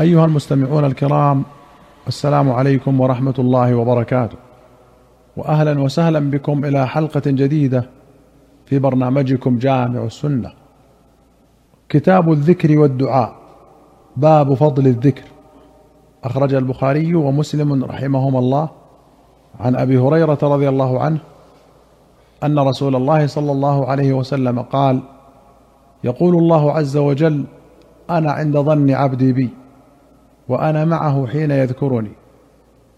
أيها المستمعون الكرام السلام عليكم ورحمة الله وبركاته. واهلا وسهلا بكم إلى حلقة جديدة في برنامجكم جامع السنة. كتاب الذكر والدعاء باب فضل الذكر. أخرج البخاري ومسلم رحمهما الله عن أبي هريرة رضي الله عنه أن رسول الله صلى الله عليه وسلم قال يقول الله عز وجل أنا عند ظن عبدي بي. وأنا معه حين يذكرني.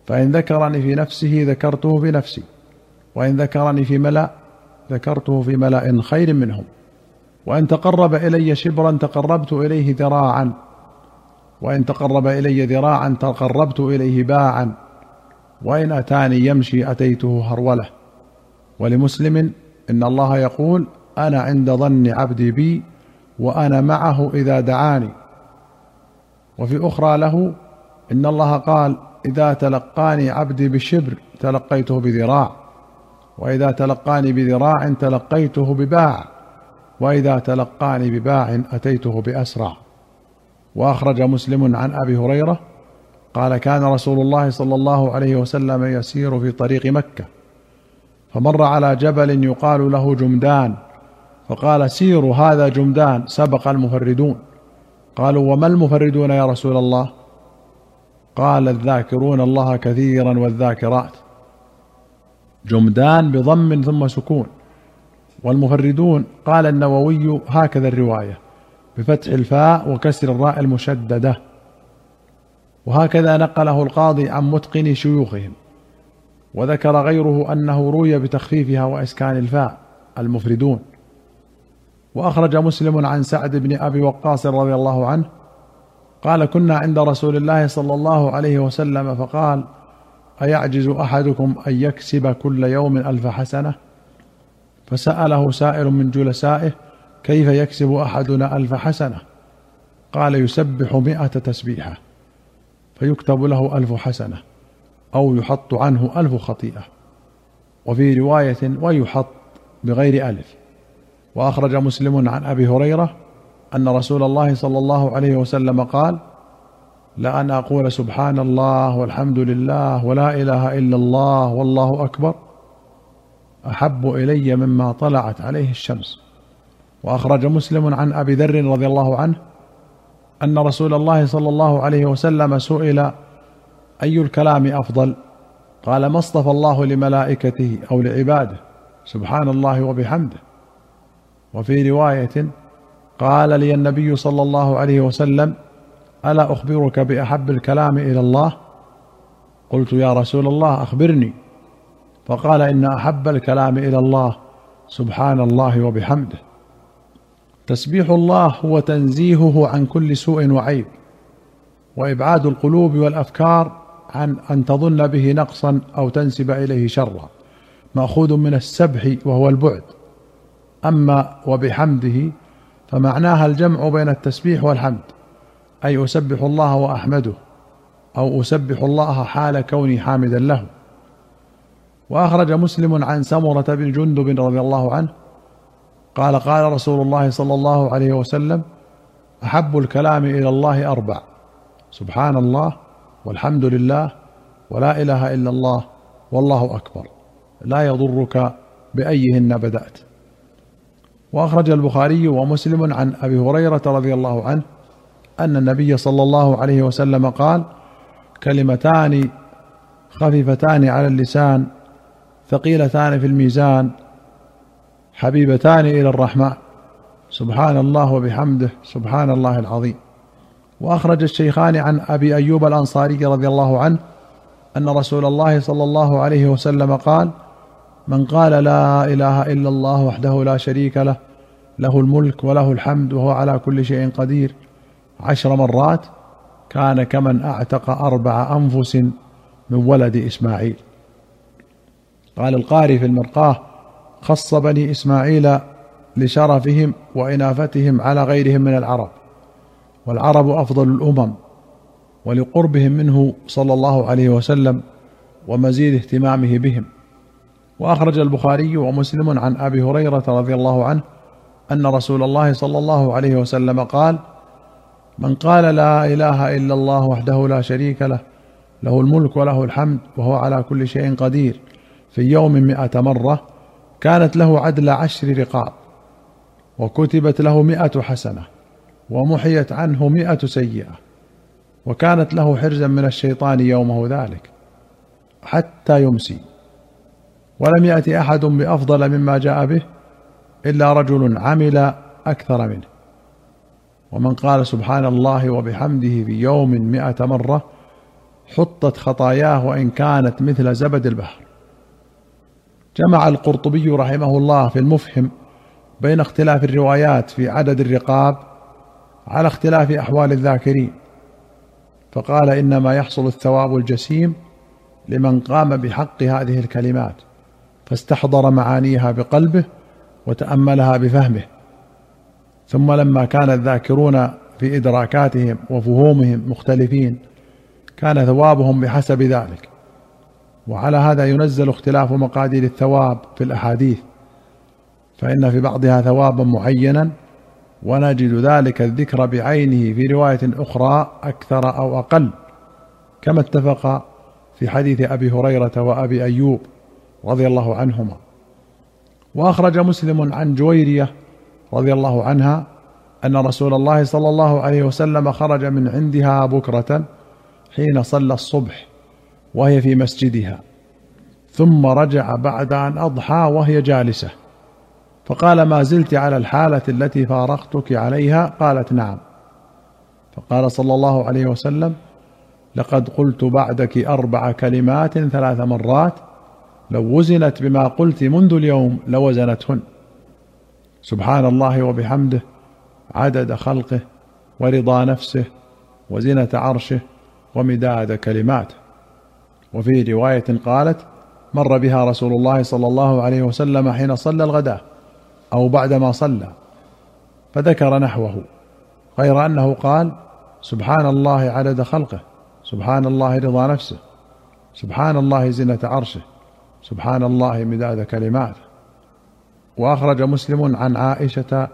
فإن ذكرني في نفسه ذكرته في نفسي وإن ذكرني في ملا ذكرته في ملا خير منهم. وإن تقرب إلي شبرا تقربت إليه ذراعا وإن تقرب إلي ذراعا تقربت إليه باعا وإن أتاني يمشي أتيته هرولة. ولمسلم إن الله يقول أنا عند ظن عبدي بي وأنا معه إذا دعاني. وفي أخرى له إن الله قال إذا تلقاني عبدي بشبر تلقيته بذراع وإذا تلقاني بذراع تلقيته بباع وإذا تلقاني بباع أتيته بأسرع. وأخرج مسلم عن أبي هريرة قال كان رسول الله صلى الله عليه وسلم يسير في طريق مكة فمر على جبل يقال له جمدان فقال سيروا هذا جمدان سبق المفردون. قالوا وما المفردون يا رسول الله؟ قال الذاكرون الله كثيرا والذاكرات. جمدان بضم ثم سكون. والمفردون قال النووي هكذا الرواية بفتح الفاء وكسر الراء المشددة. وهكذا نقله القاضي عن متقن شيوخهم. وذكر غيره أنه روي بتخفيفها وإسكان الفاء. المفردون وأخرج مسلم عن سعد بن أبي وقاص رضي الله عنه قال كنا عند رسول الله صلى الله عليه وسلم فقال أيعجز أحدكم أن يكسب كل يوم ألف حسنة؟ فسأله سائل من جلسائه كيف يكسب أحدنا ألف حسنة؟ قال يسبح مائه تسبيحة فيكتب له ألف حسنة أو يحط عنه ألف خطيئة. وفي رواية ويحط بغير ألف. وأخرج مسلم عن أبي هريرة أن رسول الله صلى الله عليه وسلم قال لأن أقول سبحان الله والحمد لله ولا إله إلا الله والله أكبر أحب إلي مما طلعت عليه الشمس. وأخرج مسلم عن أبي ذر رضي الله عنه أن رسول الله صلى الله عليه وسلم سئل أي الكلام أفضل؟ قال ما اصطفى الله لملائكته أو لعباده سبحان الله وبحمده. وفي رواية قال لي النبي صلى الله عليه وسلم ألا أخبرك بأحب الكلام إلى الله؟ قلت يا رسول الله أخبرني. فقال إن أحب الكلام إلى الله سبحان الله وبحمده. تسبيح الله هو تنزيهه عن كل سوء وعيب وإبعاد القلوب والأفكار عن أن تظن به نقصا أو تنسب إليه شرا مأخوذ من السبح وهو البعد. أما وبحمده فمعناها الجمع بين التسبيح والحمد أي أسبح الله وأحمده أو أسبح الله حال كوني حامدا له. وأخرج مسلم عن سمرة بن جندب رضي الله عنه قال قال رسول الله صلى الله عليه وسلم أحب الكلام إلى الله أربع سبحان الله والحمد لله ولا إله إلا الله والله أكبر لا يضرك بأيهن بدأت. واخرج البخاري ومسلم عن أبي هريرة رضي الله عنه أن النبي صلى الله عليه وسلم قال كلمتان خفيفتان على اللسان ثقيلتان في الميزان حبيبتان إلى الرحمن سبحان الله وبحمده سبحان الله العظيم. وأخرج الشيخان عن أبي أيوب الأنصاري رضي الله عنه أن رسول الله صلى الله عليه وسلم قال من قال لا إله إلا الله وحده لا شريك له له الملك وله الحمد وهو على كل شيء قدير. عشر مرات كان كمن أعتق أربع أنفس من ولد إسماعيل. قال القاري في المرقاه خص بني إسماعيل لشرفهم وإنافتهم على غيرهم من العرب والعرب أفضل الأمم ولقربهم منه صلى الله عليه وسلم ومزيد اهتمامه بهم. وأخرج البخاري ومسلم عن أبي هريرة رضي الله عنه أن رسول الله صلى الله عليه وسلم قال من قال لا إله إلا الله وحده لا شريك له له الملك وله الحمد وهو على كل شيء قدير في يوم مئة مرة كانت له عدل عشر رقاب وكتبت له مئة حسنة ومحيت عنه مئة سيئة وكانت له حرزا من الشيطان يومه ذلك حتى يمسي. ولم يأتي أحد بأفضل مما جاء به إلا رجل عمل أكثر منه. ومن قال سبحان الله وبحمده في يوم مئة مرة حطت خطاياه وإن كانت مثل زبد البحر. جمع القرطبي رحمه الله في المفهم بين اختلاف الروايات في عدد الرقاب على اختلاف أحوال الذاكرين فقال إنما يحصل الثواب الجسيم لمن قام بحق هذه الكلمات. فاستحضر معانيها بقلبه وتأملها بفهمه. ثم لما كان الذاكرون في إدراكاتهم وفهومهم مختلفين كان ثوابهم بحسب ذلك. وعلى هذا ينزل اختلاف مقادير الثواب في الأحاديث فإن في بعضها ثوابا معينا ونجد ذلك الذكر بعينه في رواية أخرى أكثر أو أقل كما اتفق في حديث أبي هريرة وأبي أيوب. رضي الله عنهما. وأخرج مسلم عن جويرية رضي الله عنها أن رسول الله صلى الله عليه وسلم خرج من عندها بكرة حين صلى الصبح وهي في مسجدها. ثم رجع بعد أن أضحى وهي جالسة. فقال ما زلت على الحالة التي فارقتك عليها؟ قالت نعم. فقال صلى الله عليه وسلم لقد قلت بعدك أربع كلمات ثلاث مرات لو وزنت بما قلت منذ اليوم لوزنتهن. سبحان الله وبحمده عدد خلقه ورضا نفسه وزنة عرشه ومداد كلماته. وفي رواية قالت مر بها رسول الله صلى الله عليه وسلم حين صلى الغداه أو بعدما صلى فذكر نحوه غير أنه قال سبحان الله عدد خلقه سبحان الله رضا نفسه سبحان الله زنة عرشه. سبحان الله مداد كلماته وأخرج مسلم عن عائشة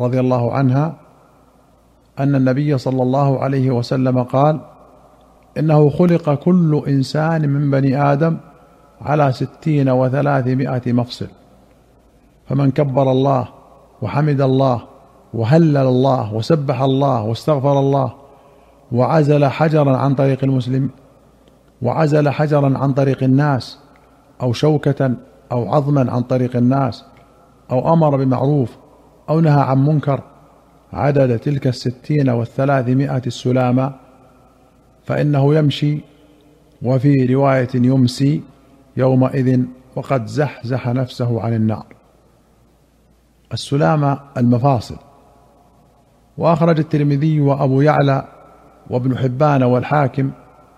رضي الله عنها أن النبي صلى الله عليه وسلم قال إنه خلق كل إنسان من بني آدم على ستين وثلاثمائة مفصل. فمن كبر الله وحمد الله وهلل الله وسبح الله واستغفر الله وعزل حجرا عن طريق المسلم وعزل حجرا عن طريق الناس أو شوكة أو عظما عن طريق الناس أو أمر بمعروف أو نهى عن منكر عدد تلك الستين والثلاثمائة السلامة فإنه يمشي وفي رواية يمسي يومئذ وقد زحزح نفسه عن النار. السلامة المفاصل. وأخرج الترمذي وأبو يعلى وابن حبان والحاكم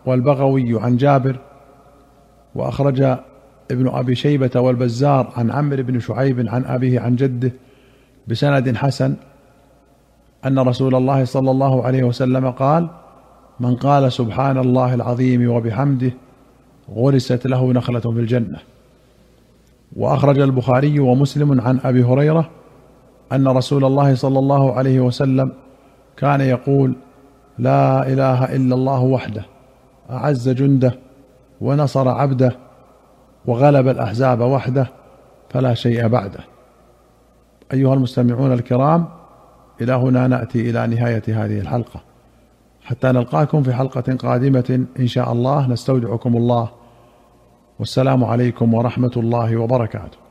والبغوي عن جابر وأخرج ابن أبي شيبة والبزار عن عمرو بن شعيب عن أبيه عن جده بسند حسن أن رسول الله صلى الله عليه وسلم قال من قال سبحان الله العظيم وبحمده غرست له نخلة في الجنة وأخرج البخاري ومسلم عن أبي هريرة أن رسول الله صلى الله عليه وسلم كان يقول لا إله إلا الله وحده أعز جنده ونصر عبده وغلب الأحزاب وحده فلا شيء بعده. أيها المستمعون الكرام إلى هنا نأتي إلى نهاية هذه الحلقة. حتى نلقاكم في حلقة قادمة إن شاء الله نستودعكم الله. والسلام عليكم ورحمة الله وبركاته.